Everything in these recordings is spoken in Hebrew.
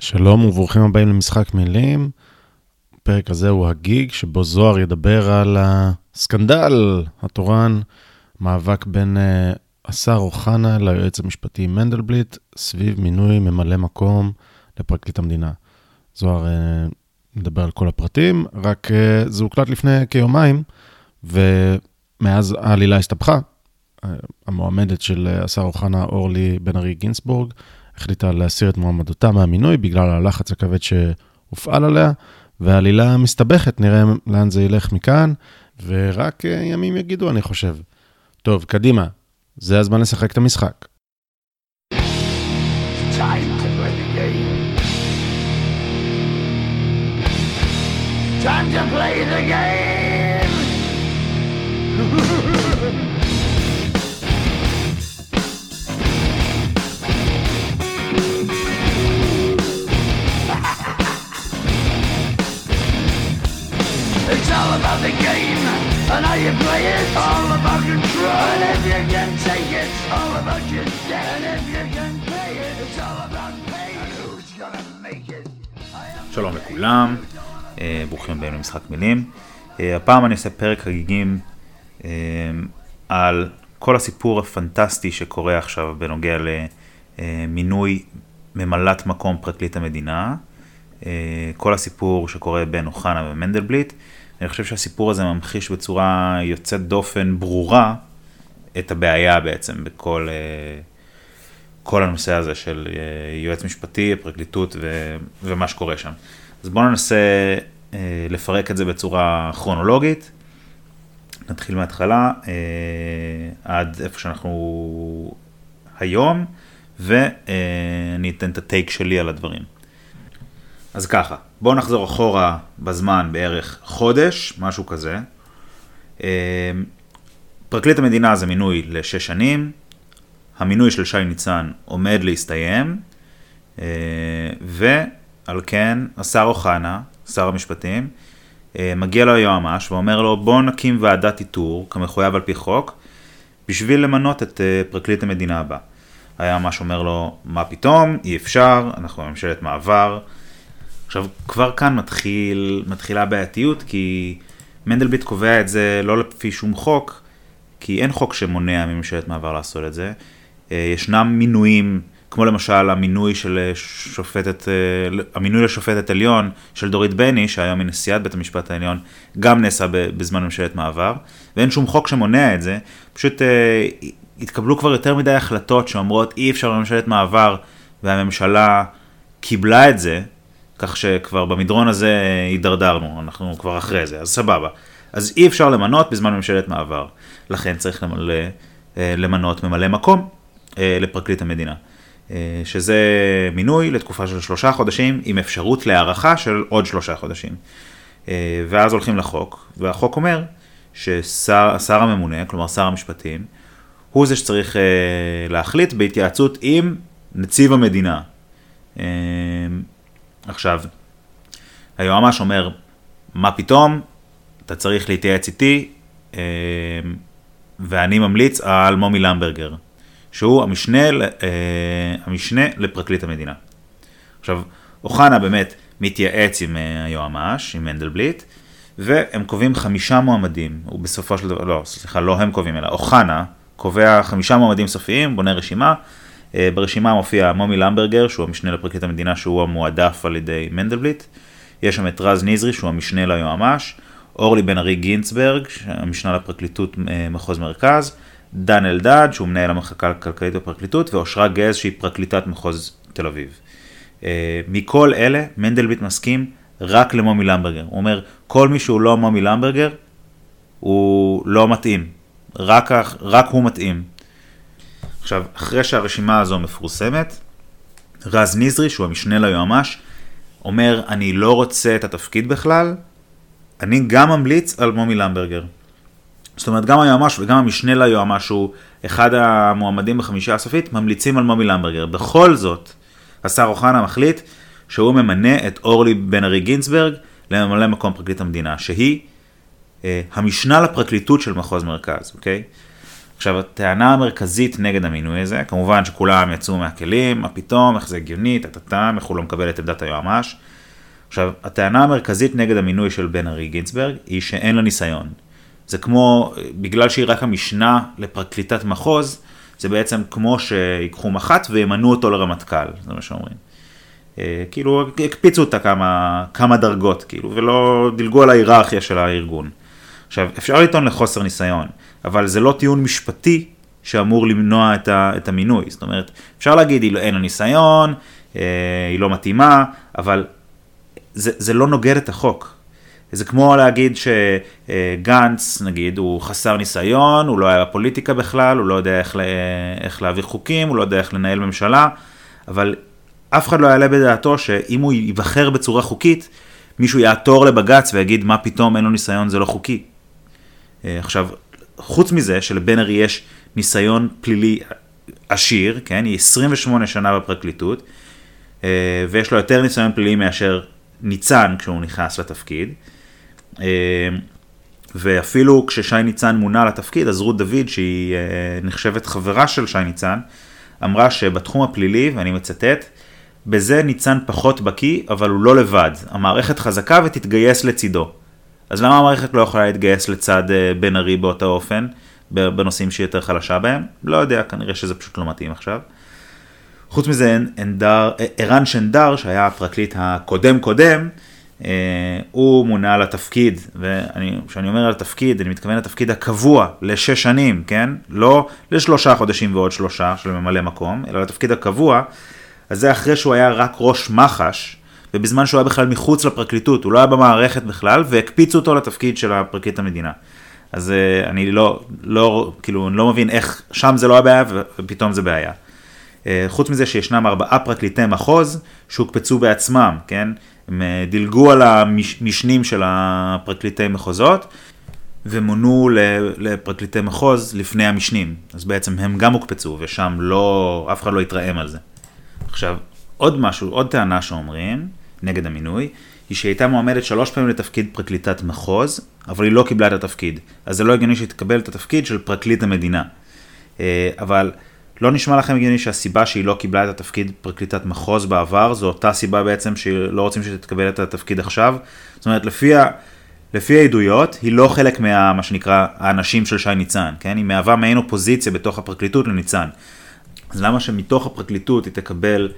שלום וברוכים הבאים למשחק מילים. הפרק הזה הוא הגיג שבו זוהר ידבר על הסקנדל התורן, מאבק בין uh, השר אוחנה ליועץ המשפטי מנדלבליט סביב מינוי ממלא מקום לפרקליט המדינה. זוהר uh, מדבר על כל הפרטים, רק uh, זה הוקלט לפני כיומיים, ומאז העלילה הסתבכה. המועמדת של השר אוחנה, אורלי בן ארי גינסבורג, החליטה להסיר את מועמדותה מהמינוי בגלל הלחץ הכבד שהופעל עליה, והעלילה מסתבכת, נראה לאן זה ילך מכאן, ורק אה, ימים יגידו, אני חושב. טוב, קדימה, זה הזמן לשחק את המשחק. Time to play the game. And how you play it. All about control. And if you can take it, all about your debt. And if you can pay it, it's all about pay. And who's gonna make it? שלום לכולם, ברוכים הבאים למשחק מילים. הפעם אני אעשה פרק חגיגים על כל הסיפור הפנטסטי שקורה עכשיו בנוגע למינוי ממלאת מקום פרקליט המדינה. כל הסיפור שקורה בין אוחנה ומנדלבליט. אני חושב שהסיפור הזה ממחיש בצורה יוצאת דופן ברורה את הבעיה בעצם בכל אה, כל הנושא הזה של אה, יועץ משפטי, הפרקליטות ו, ומה שקורה שם. אז בואו ננסה אה, לפרק את זה בצורה כרונולוגית. נתחיל מההתחלה עד איפה שאנחנו היום, ואני אתן את הטייק שלי על הדברים. אז ככה, בואו נחזור אחורה בזמן בערך חודש, משהו כזה. אמ, פרקליט המדינה זה מינוי לשש שנים, המינוי של שי ניצן עומד להסתיים, אה, ועל כן השר אוחנה, שר המשפטים, אה, מגיע לו היועמ"ש ואומר לו בואו נקים ועדת איתור כמחויב על פי חוק בשביל למנות את אה, פרקליט המדינה הבא. היועמ"ש אומר לו מה פתאום, אי אפשר, אנחנו בממשלת מעבר, עכשיו, כבר כאן מתחיל, מתחילה הבעייתיות, כי מנדלבליט קובע את זה לא לפי שום חוק, כי אין חוק שמונע מממשלת מעבר לעשות את זה. אה, ישנם מינויים, כמו למשל המינוי של שופטת, אה, המינוי לשופטת עליון של דורית בני, שהיום היא נשיאת בית המשפט העליון, גם נעשה בזמן ממשלת מעבר, ואין שום חוק שמונע את זה, פשוט אה, התקבלו כבר יותר מדי החלטות שאומרות אי אפשר בממשלת מעבר, והממשלה קיבלה את זה, כך שכבר במדרון הזה הידרדרנו, אנחנו כבר אחרי זה, אז סבבה. אז אי אפשר למנות בזמן ממשלת מעבר. לכן צריך למלא, אה, למנות ממלא מקום אה, לפרקליט המדינה. אה, שזה מינוי לתקופה של שלושה חודשים עם אפשרות להארכה של עוד שלושה חודשים. ואז הולכים לחוק, והחוק אומר ששר הממונה, כלומר שר המשפטים, הוא זה שצריך להחליט בהתייעצות עם נציב המדינה. עכשיו, היועמ"ש אומר, מה פתאום, אתה צריך להתייעץ איתי, אה, ואני ממליץ על מומי למברגר, שהוא המשנה, אה, המשנה לפרקליט המדינה. עכשיו, אוחנה באמת מתייעץ עם אה, היועמ"ש, עם מנדלבליט, והם קובעים חמישה מועמדים, ובסופו של דבר, לא, סליחה, לא הם קובעים, אלא אוחנה קובע חמישה מועמדים סופיים, בונה רשימה, ברשימה מופיע מומי למברגר, שהוא המשנה לפרקליט המדינה, שהוא המועדף על ידי מנדלבליט. יש שם את רז נזרי, שהוא המשנה ליועמ"ש. אורלי בן ארי גינצברג, המשנה לפרקליטות אה, מחוז מרכז. דן אלדד, שהוא מנהל המחלקה הכלכלית בפרקליטות, ואושרה גז, שהיא פרקליטת מחוז תל אביב. אה, מכל אלה, מנדלבליט מסכים רק למומי למברגר. הוא אומר, כל מי שהוא לא מומי למברגר, הוא לא מתאים. רק, רק הוא מתאים. עכשיו, אחרי שהרשימה הזו מפורסמת, רז נזרי, שהוא המשנה ליועמ"ש, אומר, אני לא רוצה את התפקיד בכלל, אני גם ממליץ על מומי למברגר. זאת אומרת, גם היועמ"ש וגם המשנה ליועמ"ש, שהוא אחד המועמדים בחמישה הסופית, ממליצים על מומי למברגר. בכל זאת, השר אוחנה מחליט שהוא ממנה את אורלי בן ארי גינסברג לממלא מקום פרקליט המדינה, שהיא אה, המשנה לפרקליטות של מחוז מרכז, אוקיי? עכשיו, הטענה המרכזית נגד המינוי הזה, כמובן שכולם יצאו מהכלים, מה פתאום, איך זה הגיוני, טה-טה-טם, איך הוא לא מקבל את עמדת היועמ"ש. עכשיו, הטענה המרכזית נגד המינוי של בן ארי גינסברג היא שאין לה ניסיון. זה כמו, בגלל שהיא רק המשנה לפרקליטת מחוז, זה בעצם כמו שיקחו מח"ט וימנו אותו לרמטכ"ל, זה מה שאומרים. אה, כאילו, הקפיצו אותה כמה, כמה דרגות, כאילו, ולא דילגו על ההיררכיה של הארגון. עכשיו, אפשר לטעון לחוסר ניסיון, אבל זה לא טיעון משפטי שאמור למנוע את, ה, את המינוי. זאת אומרת, אפשר להגיד, לא, אין לה ניסיון, אה, היא לא מתאימה, אבל זה, זה לא נוגד את החוק. זה כמו להגיד שגנץ, נגיד, הוא חסר ניסיון, הוא לא היה בפוליטיקה בכלל, הוא לא יודע איך, איך להעביר חוקים, הוא לא יודע איך לנהל ממשלה, אבל אף אחד לא יעלה בדעתו שאם הוא ייבחר בצורה חוקית, מישהו יעתור לבג"ץ ויגיד מה פתאום אין לו ניסיון, זה לא חוקי. אה, עכשיו, חוץ מזה שלבן ארי יש ניסיון פלילי עשיר, כן, היא 28 שנה בפרקליטות, אה, ויש לו יותר ניסיון פלילי מאשר ניצן כשהוא נכנס לתפקיד. אה, ואפילו כששי ניצן מונה לתפקיד, אז רות דוד, שהיא נחשבת חברה של שי ניצן, אמרה שבתחום הפלילי, ואני מצטט, בזה ניצן פחות בקיא, אבל הוא לא לבד. המערכת חזקה ותתגייס לצידו. אז למה המערכת לא יכולה להתגייס לצד אה, בן ארי באותו אופן, בנושאים שהיא יותר חלשה בהם? לא יודע, כנראה שזה פשוט לא מתאים עכשיו. חוץ מזה, אה, ערן שנדר, שהיה הפרקליט הקודם קודם, אה, הוא מונה לתפקיד, וכשאני אומר על תפקיד, אני מתכוון לתפקיד הקבוע לשש שנים, כן? לא לשלושה חודשים ועוד שלושה של ממלא מקום, אלא לתפקיד הקבוע, אז זה אחרי שהוא היה רק ראש מח"ש, ובזמן שהוא היה בכלל מחוץ לפרקליטות, הוא לא היה במערכת בכלל, והקפיצו אותו לתפקיד של הפרקליט המדינה. אז uh, אני לא, לא, כאילו, אני לא מבין איך שם זה לא הבעיה ופתאום זה בעיה. Uh, חוץ מזה שישנם ארבעה פרקליטי מחוז שהוקפצו בעצמם, כן? הם uh, דילגו על המשנים של הפרקליטי מחוזות ומונו לפרקליטי מחוז לפני המשנים. אז בעצם הם גם הוקפצו ושם לא, אף אחד לא התרעם על זה. עכשיו, עוד משהו, עוד טענה שאומרים, נגד המינוי, היא שהיא הייתה מועמדת שלוש פעמים לתפקיד פרקליטת מחוז, אבל היא לא קיבלה את התפקיד. אז זה לא הגיוני שהיא תקבל את התפקיד של פרקליט המדינה. אה, אבל לא נשמע לכם הגיוני שהסיבה שהיא לא קיבלה את התפקיד פרקליטת מחוז בעבר, זו אותה סיבה בעצם שלא רוצים שתקבל את התפקיד עכשיו. זאת אומרת, לפי, ה... לפי העדויות, היא לא חלק מה... מה שנקרא האנשים של שי ניצן, כן? היא מהווה מעין אופוזיציה בתוך הפרקליטות לניצן. אז למה שמתוך הפרקליטות היא תקבל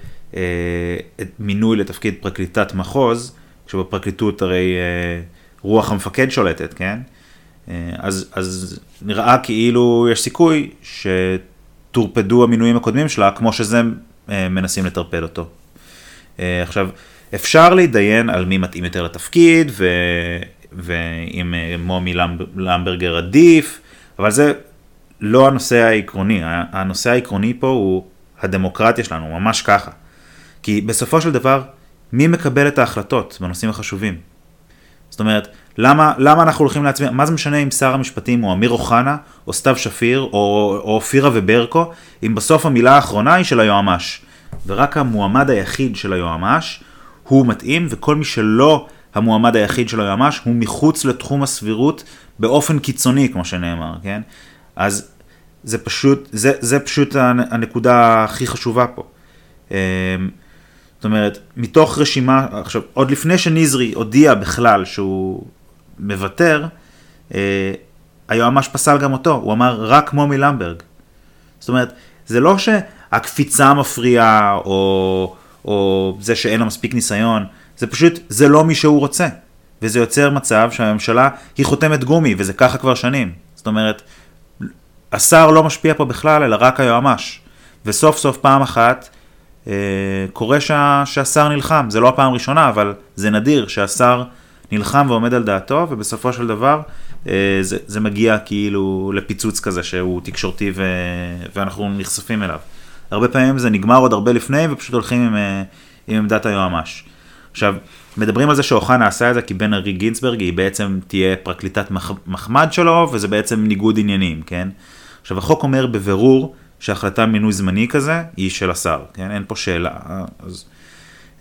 מינוי לתפקיד פרקליטת מחוז, כשבפרקליטות הרי אה, רוח המפקד שולטת, כן? אה, אז, אז נראה כאילו יש סיכוי שטורפדו המינויים הקודמים שלה, כמו שזה אה, מנסים לטרפד אותו. אה, עכשיו, אפשר להתדיין על מי מתאים יותר לתפקיד, ו, ואם אה, מומי למברגר עדיף, אבל זה לא הנושא העקרוני, הנושא העקרוני פה הוא הדמוקרטיה שלנו, ממש ככה. כי בסופו של דבר, מי מקבל את ההחלטות בנושאים החשובים? זאת אומרת, למה, למה אנחנו הולכים להצביע, מה זה משנה אם שר המשפטים הוא אמיר אוחנה, או סתיו שפיר, או, או אופירה וברקו, אם בסוף המילה האחרונה היא של היועמ"ש. ורק המועמד היחיד של היועמ"ש הוא מתאים, וכל מי שלא המועמד היחיד של היועמ"ש הוא מחוץ לתחום הסבירות באופן קיצוני, כמו שנאמר, כן? אז זה פשוט, זה, זה פשוט הנקודה הכי חשובה פה. זאת אומרת, מתוך רשימה, עכשיו, עוד לפני שניזרי הודיע בכלל שהוא מוותר, אה, היועמ"ש פסל גם אותו, הוא אמר רק מומי למברג. זאת אומרת, זה לא שהקפיצה מפריעה, או, או זה שאין לו מספיק ניסיון, זה פשוט, זה לא מי שהוא רוצה. וזה יוצר מצב שהממשלה היא חותמת גומי, וזה ככה כבר שנים. זאת אומרת, השר לא משפיע פה בכלל, אלא רק היועמ"ש. וסוף סוף פעם אחת קורה שה, שהשר נלחם. זה לא הפעם הראשונה, אבל זה נדיר שהשר נלחם ועומד על דעתו, ובסופו של דבר אה, זה, זה מגיע כאילו לפיצוץ כזה שהוא תקשורתי ו, ואנחנו נחשפים אליו. הרבה פעמים זה נגמר עוד הרבה לפני, ופשוט הולכים עם, אה, עם עמדת היועמ"ש. עכשיו, מדברים על זה שאוחנה עשה את זה כי בן ארי גינסברג היא בעצם תהיה פרקליטת מח, מחמד שלו, וזה בעצם ניגוד עניינים, כן? עכשיו, החוק אומר בבירור שהחלטה מינוי זמני כזה היא של השר, כן? אין פה שאלה. אז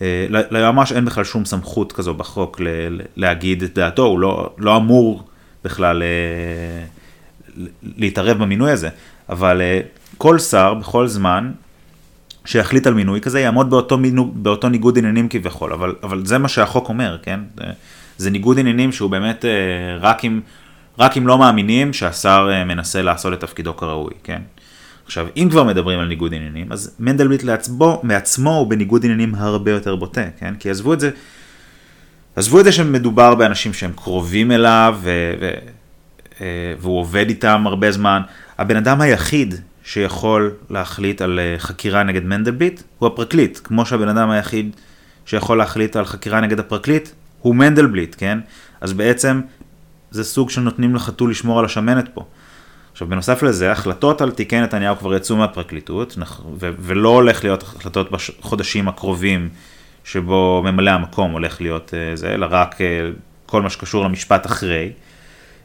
אה, ליועמ"ש אין בכלל שום סמכות כזו בחוק ל- להגיד את דעתו, הוא לא, לא אמור בכלל אה, להתערב במינוי הזה. אבל אה, כל שר בכל זמן שיחליט על מינוי כזה יעמוד באותו, מינו, באותו ניגוד עניינים כביכול, אבל, אבל זה מה שהחוק אומר, כן? זה, ניגוד עניינים שהוא באמת רק אם, רק אם לא מאמינים שהשר מנסה לעשות את תפקידו כראוי, כן? עכשיו, אם כבר מדברים על ניגוד עניינים, אז מנדלבליט לעצמו, מעצמו הוא בניגוד עניינים הרבה יותר בוטה, כן? כי עזבו את זה, עזבו את זה שמדובר באנשים שהם קרובים אליו, ו, ו, אה, והוא עובד איתם הרבה זמן. הבן אדם היחיד שיכול להחליט על אה, חקירה נגד מנדלבליט הוא הפרקליט, כמו שהבן אדם היחיד שיכול להחליט על חקירה נגד הפרקליט הוא מנדלבליט, כן? אז בעצם זה סוג של נותנים לחתול לשמור על השמנת פה. עכשיו בנוסף לזה, החלטות על תיקי נתניהו כבר יצאו מהפרקליטות, ו- ולא הולך להיות החלטות בחודשים הקרובים שבו ממלא המקום הולך להיות uh, זה, אלא רק uh, כל מה שקשור למשפט אחרי.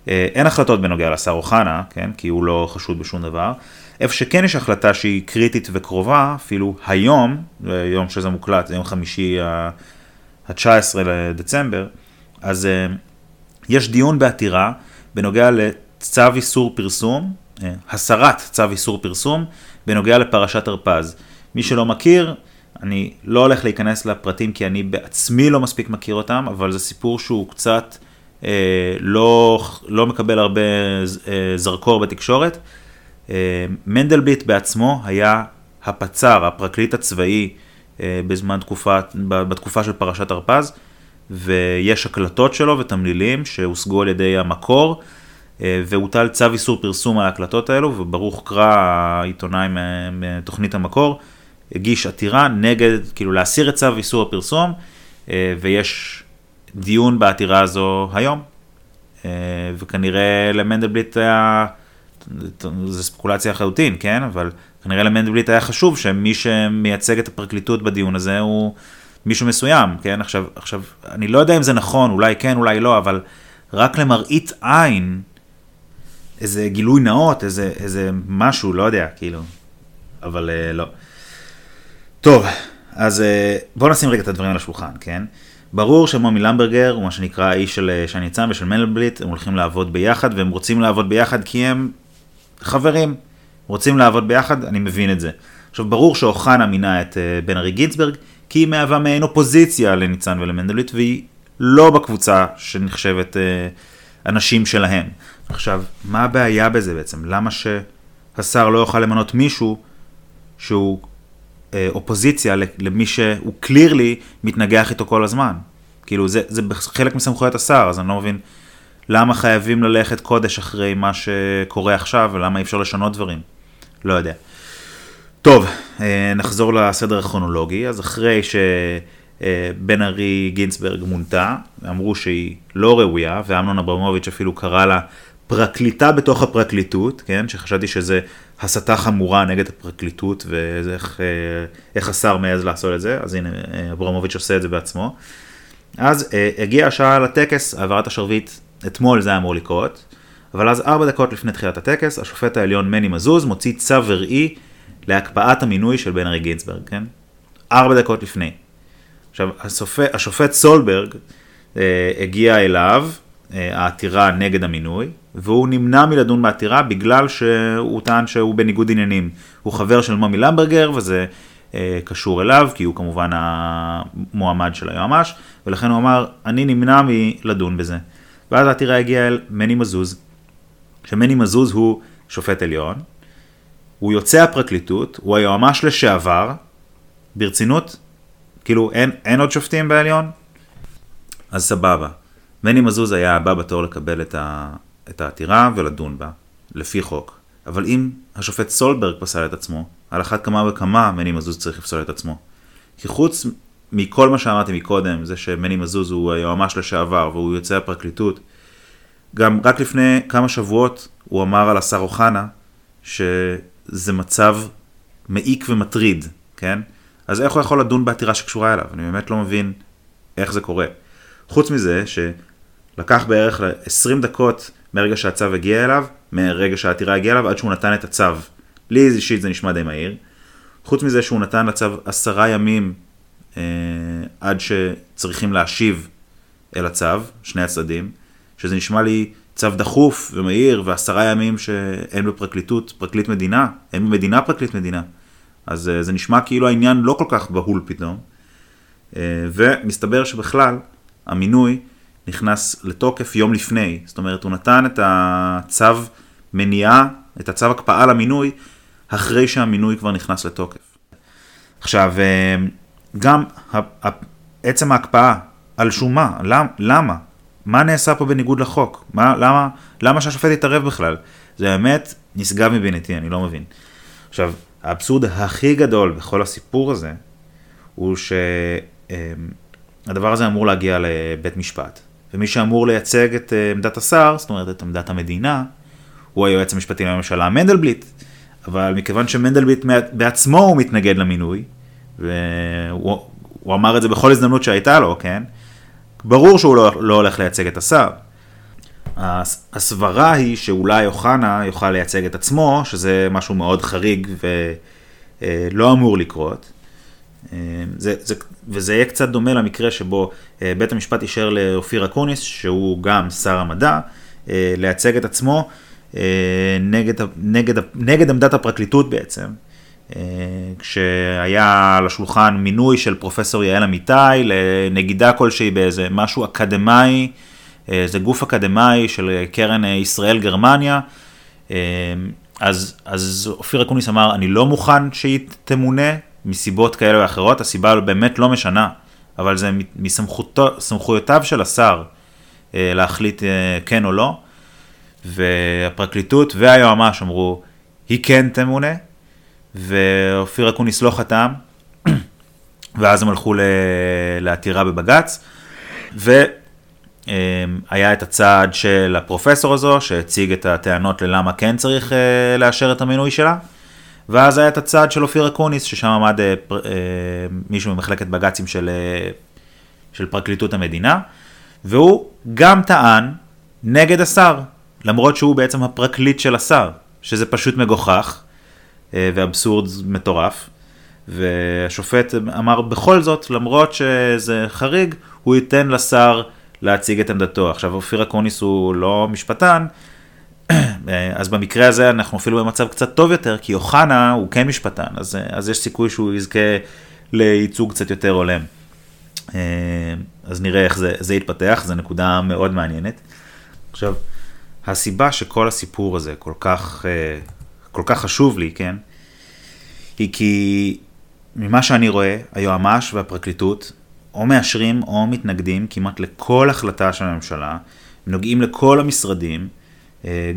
Uh, אין החלטות בנוגע לשר אוחנה, כן, כי הוא לא חשוד בשום דבר. איפה שכן יש החלטה שהיא קריטית וקרובה, אפילו היום, יום שזה מוקלט, זה יום חמישי ה-19 לדצמבר, אז יש דיון בעתירה בנוגע צו איסור פרסום, אה, הסרת צו איסור פרסום, בנוגע לפרשת הרפז. מי שלא מכיר, אני לא הולך להיכנס לפרטים כי אני בעצמי לא מספיק מכיר אותם, אבל זה סיפור שהוא קצת אה, לא, לא מקבל הרבה אה, זרקור בתקשורת. אה, מנדלבליט בעצמו היה הפצ"ר, הפרקליט הצבאי, אה, בזמן תקופה, בתקופה של פרשת הרפז, ויש הקלטות שלו ותמלילים שהושגו על ידי המקור. אה, והוטל צו איסור פרסום על ההקלטות האלו, וברוך קרא, העיתונאי מתוכנית המקור, הגיש עתירה נגד, כאילו להסיר את צו איסור הפרסום, אה, ויש דיון בעתירה הזו היום, אה, וכנראה למנדלבליט היה, זו ספקולציה לחלוטין, כן? אבל כנראה למנדלבליט היה חשוב שמי שמייצג את הפרקליטות בדיון הזה הוא מישהו מסוים, כן? עכשיו, עכשיו, אני לא יודע אם זה נכון, אולי כן, אולי לא, אבל רק למראית עין, איזה גילוי נאות, איזה, איזה משהו, לא יודע, כאילו, אבל uh, לא. טוב, אז uh, בואו נשים רגע את הדברים על השולחן, כן? ברור שמומי למברגר הוא מה שנקרא האיש של אה, שי ניצן ושל מנדלבליט, הם הולכים לעבוד ביחד והם רוצים לעבוד ביחד כי הם חברים, רוצים לעבוד ביחד, אני מבין את זה. עכשיו ברור שאוחנה מינה את בן ארי גינסברג כי היא מהווה מעין אופוזיציה לניצן ולמנדלבליט והיא לא בקבוצה שנחשבת uh, אנשים שלהם. עכשיו, מה הבעיה בזה בעצם? למה שהשר לא יוכל למנות מישהו שהוא אה, אופוזיציה למי שהוא קלירלי מתנגח איתו כל הזמן? כאילו, זה, זה חלק מסמכויות השר, אז אני לא מבין למה חייבים ללכת קודש אחרי מה שקורה עכשיו, ולמה אי אפשר לשנות דברים. לא יודע. טוב, אה, נחזור לסדר הכרונולוגי. אז אחרי שבן ארי גינסברג מונתה, אמרו שהיא לא ראויה, ואמנון אברמוביץ' אפילו קרא לה פרקליטה בתוך הפרקליטות, כן, שחשבתי שזה הסתה חמורה נגד הפרקליטות ואיך איך השר מעז לעשות את זה, אז הנה אברמוביץ' עושה את זה בעצמו. אז אה, הגיעה השעה לטקס, העברת השרביט, אתמול זה היה אמור לקרות, אבל אז ארבע דקות לפני תחילת הטקס, השופט העליון מני מזוז מוציא צו ארעי להקפאת המינוי של בן ארי גינסברג, כן? ארבע דקות לפני. עכשיו, השופט, השופט סולברג אה, הגיע אליו, אה, העתירה נגד המינוי, והוא נמנע מלדון בעתירה בגלל שהוא טען שהוא בניגוד עניינים. הוא חבר של מומי למברגר וזה אה, קשור אליו, כי הוא כמובן המועמד של היועמ"ש, ולכן הוא אמר, אני נמנע מלדון בזה. ואז העתירה הגיעה אל מני מזוז, שמני מזוז הוא שופט עליון, הוא יוצא הפרקליטות, הוא היועמ"ש לשעבר, ברצינות, כאילו אין, אין עוד שופטים בעליון? אז סבבה. מני מזוז היה הבא בתור לקבל את, ה, את העתירה ולדון בה, לפי חוק. אבל אם השופט סולברג פסל את עצמו, על אחת כמה וכמה מני מזוז צריך לפסול את עצמו. כי חוץ מכל מה שאמרתי מקודם, זה שמני מזוז הוא היועמ"ש לשעבר והוא יוצא הפרקליטות, גם רק לפני כמה שבועות הוא אמר על השר אוחנה שזה מצב מעיק ומטריד, כן? אז איך הוא יכול לדון בעתירה שקשורה אליו? אני באמת לא מבין איך זה קורה. חוץ מזה שלקח בערך 20 דקות מרגע שהצו הגיע אליו, מרגע שהעתירה הגיעה אליו, עד שהוא נתן את הצו. לי אישית זה נשמע די מהיר. חוץ מזה שהוא נתן לצו עשרה ימים אה, עד שצריכים להשיב אל הצו, שני הצדדים, שזה נשמע לי צו דחוף ומהיר ועשרה ימים שאין בפרקליטות פרקליט מדינה, אין במדינה פרקליט מדינה. אז זה נשמע כאילו העניין לא כל כך בהול פתאום. ומסתבר שבכלל המינוי נכנס לתוקף יום לפני. זאת אומרת, הוא נתן את הצו מניעה, את הצו הקפאה למינוי, אחרי שהמינוי כבר נכנס לתוקף. עכשיו, גם עצם ההקפאה, על שום מה? למה? מה נעשה פה בניגוד לחוק? מה, למה, למה שהשופט יתערב בכלל? זה באמת נשגב מבינתי, אני לא מבין. עכשיו, האבסורד הכי גדול בכל הסיפור הזה, הוא שהדבר הזה אמור להגיע לבית משפט. ומי שאמור לייצג את אה, עמדת השר, זאת אומרת את עמדת המדינה, הוא היועץ המשפטי לממשלה מנדלבליט. אבל מכיוון שמנדלבליט בעצמו הוא מתנגד למינוי, והוא אמר את זה בכל הזדמנות שהייתה לו, כן? ברור שהוא לא, לא הולך לייצג את השר. הסברה היא שאולי אוחנה יוכל לייצג את עצמו, שזה משהו מאוד חריג ולא אמור לקרות. זה, זה, וזה יהיה קצת דומה למקרה שבו בית המשפט אישר לאופיר אקוניס, שהוא גם שר המדע, לייצג את עצמו נגד, נגד, נגד עמדת הפרקליטות בעצם. כשהיה על השולחן מינוי של פרופסור יעל אמיתי לנגידה כלשהי באיזה משהו אקדמאי, זה גוף אקדמאי של קרן ישראל גרמניה, אז, אז אופיר אקוניס אמר, אני לא מוכן שהיא תמונה מסיבות כאלה ואחרות, הסיבה באמת לא משנה, אבל זה מסמכויותיו של השר להחליט כן או לא, והפרקליטות והיועמ"ש אמרו, היא כן תמונה, ואופיר אקוניס לא חתם, ואז הם הלכו לעתירה בבג"ץ, והיה את הצד של הפרופסור הזו, שהציג את הטענות ללמה כן צריך אה, לאשר את המינוי שלה, ואז היה את הצד של אופיר אקוניס, ששם עמד אה, אה, מישהו ממחלקת בג"צים של, של פרקליטות המדינה, והוא גם טען נגד השר, למרות שהוא בעצם הפרקליט של השר, שזה פשוט מגוחך. ואבסורד מטורף. והשופט אמר בכל זאת, למרות שזה חריג, הוא ייתן לשר להציג את עמדתו. עכשיו, אופיר אקוניס הוא לא משפטן, אה, אז במקרה הזה אנחנו אפילו במצב קצת טוב יותר, כי אוחנה הוא כן משפטן, אז, אה, אז יש סיכוי שהוא יזכה לייצוג קצת יותר הולם. אז נראה איך זה, זה יתפתח, זו נקודה מאוד מעניינת. עכשיו, הסיבה שכל הסיפור הזה כל כך כל כך חשוב לי, כן? היא כי ממה שאני רואה, היועמ"ש והפרקליטות או מאשרים או מתנגדים כמעט לכל החלטה של הממשלה, נוגעים לכל המשרדים, אה,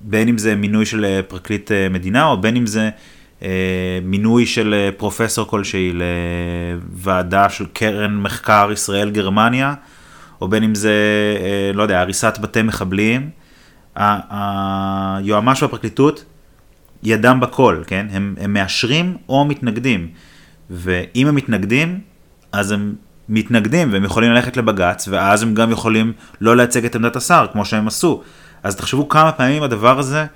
בין אם זה מינוי של אה, פרקליט אה, מדינה או בין אם זה מינוי של פרופסור כלשהי לוועדה של קרן מחקר ישראל גרמניה, או בין אם זה, לא יודע, הריסת בתי מחבלים. היועמ"ש והפרקליטות ידם בכל, כן? הם, הם מאשרים או מתנגדים. ואם הם מתנגדים, אז הם מתנגדים והם יכולים ללכת לבג"ץ, ואז הם גם יכולים לא לייצג את עמדת השר, כמו שהם עשו. אז תחשבו כמה פעמים הדבר הזה,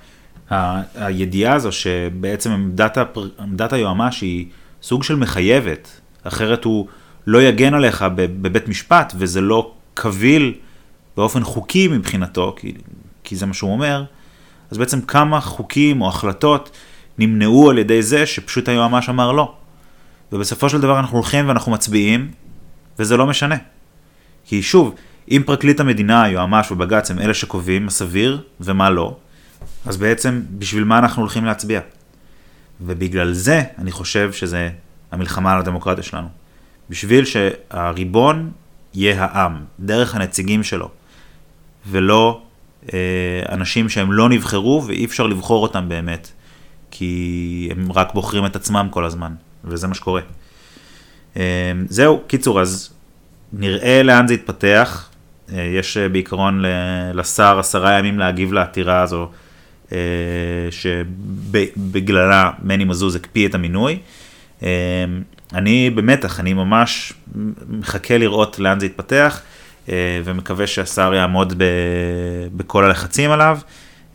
ה- הידיעה הזו שבעצם עמדת, הפר... עמדת היועמ"ש היא סוג של מחייבת, אחרת הוא לא יגן עליך בבית משפט, וזה לא קביל באופן חוקי מבחינתו, כי, כי זה מה שהוא אומר, אז בעצם כמה חוקים או החלטות נמנעו על ידי זה שפשוט היועמ"ש אמר לא. ובסופו של דבר אנחנו הולכים ואנחנו מצביעים, וזה לא משנה. כי שוב, אם פרקליט המדינה, היועמ"ש ובג"ץ הם אלה שקובעים מה סביר ומה לא, אז בעצם בשביל מה אנחנו הולכים להצביע? ובגלל זה אני חושב שזה המלחמה על הדמוקרטיה שלנו. בשביל שהריבון יהיה העם, דרך הנציגים שלו, ולא אה, אנשים שהם לא נבחרו ואי אפשר לבחור אותם באמת, כי הם רק בוחרים את עצמם כל הזמן, וזה מה שקורה. אה, זהו, קיצור, אז נראה לאן זה יתפתח. אה, יש בעיקרון לשר עשרה ימים להגיב לעתירה הזו, שבגללה מני מזוז הקפיא את המינוי. אני במתח, אני ממש מחכה לראות לאן זה יתפתח. אה, ומקווה שהשר יעמוד ב, בכל הלחצים עליו,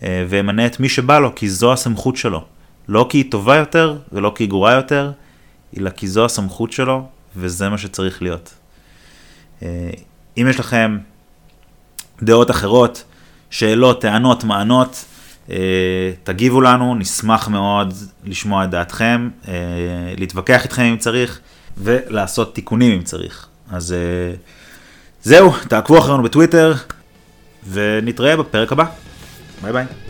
אה, וימנה את מי שבא לו, כי זו הסמכות שלו. לא כי היא טובה יותר ולא כי היא גרועה יותר, אלא כי זו הסמכות שלו, וזה מה שצריך להיות. אה, אם יש לכם דעות אחרות, שאלות, טענות, מענות, אה, תגיבו לנו, נשמח מאוד לשמוע את דעתכם, אה, להתווכח איתכם אם צריך, ולעשות תיקונים אם צריך. אז זהו, תעקבו אחרינו בטוויטר, ונתראה בפרק הבא. ביי ביי.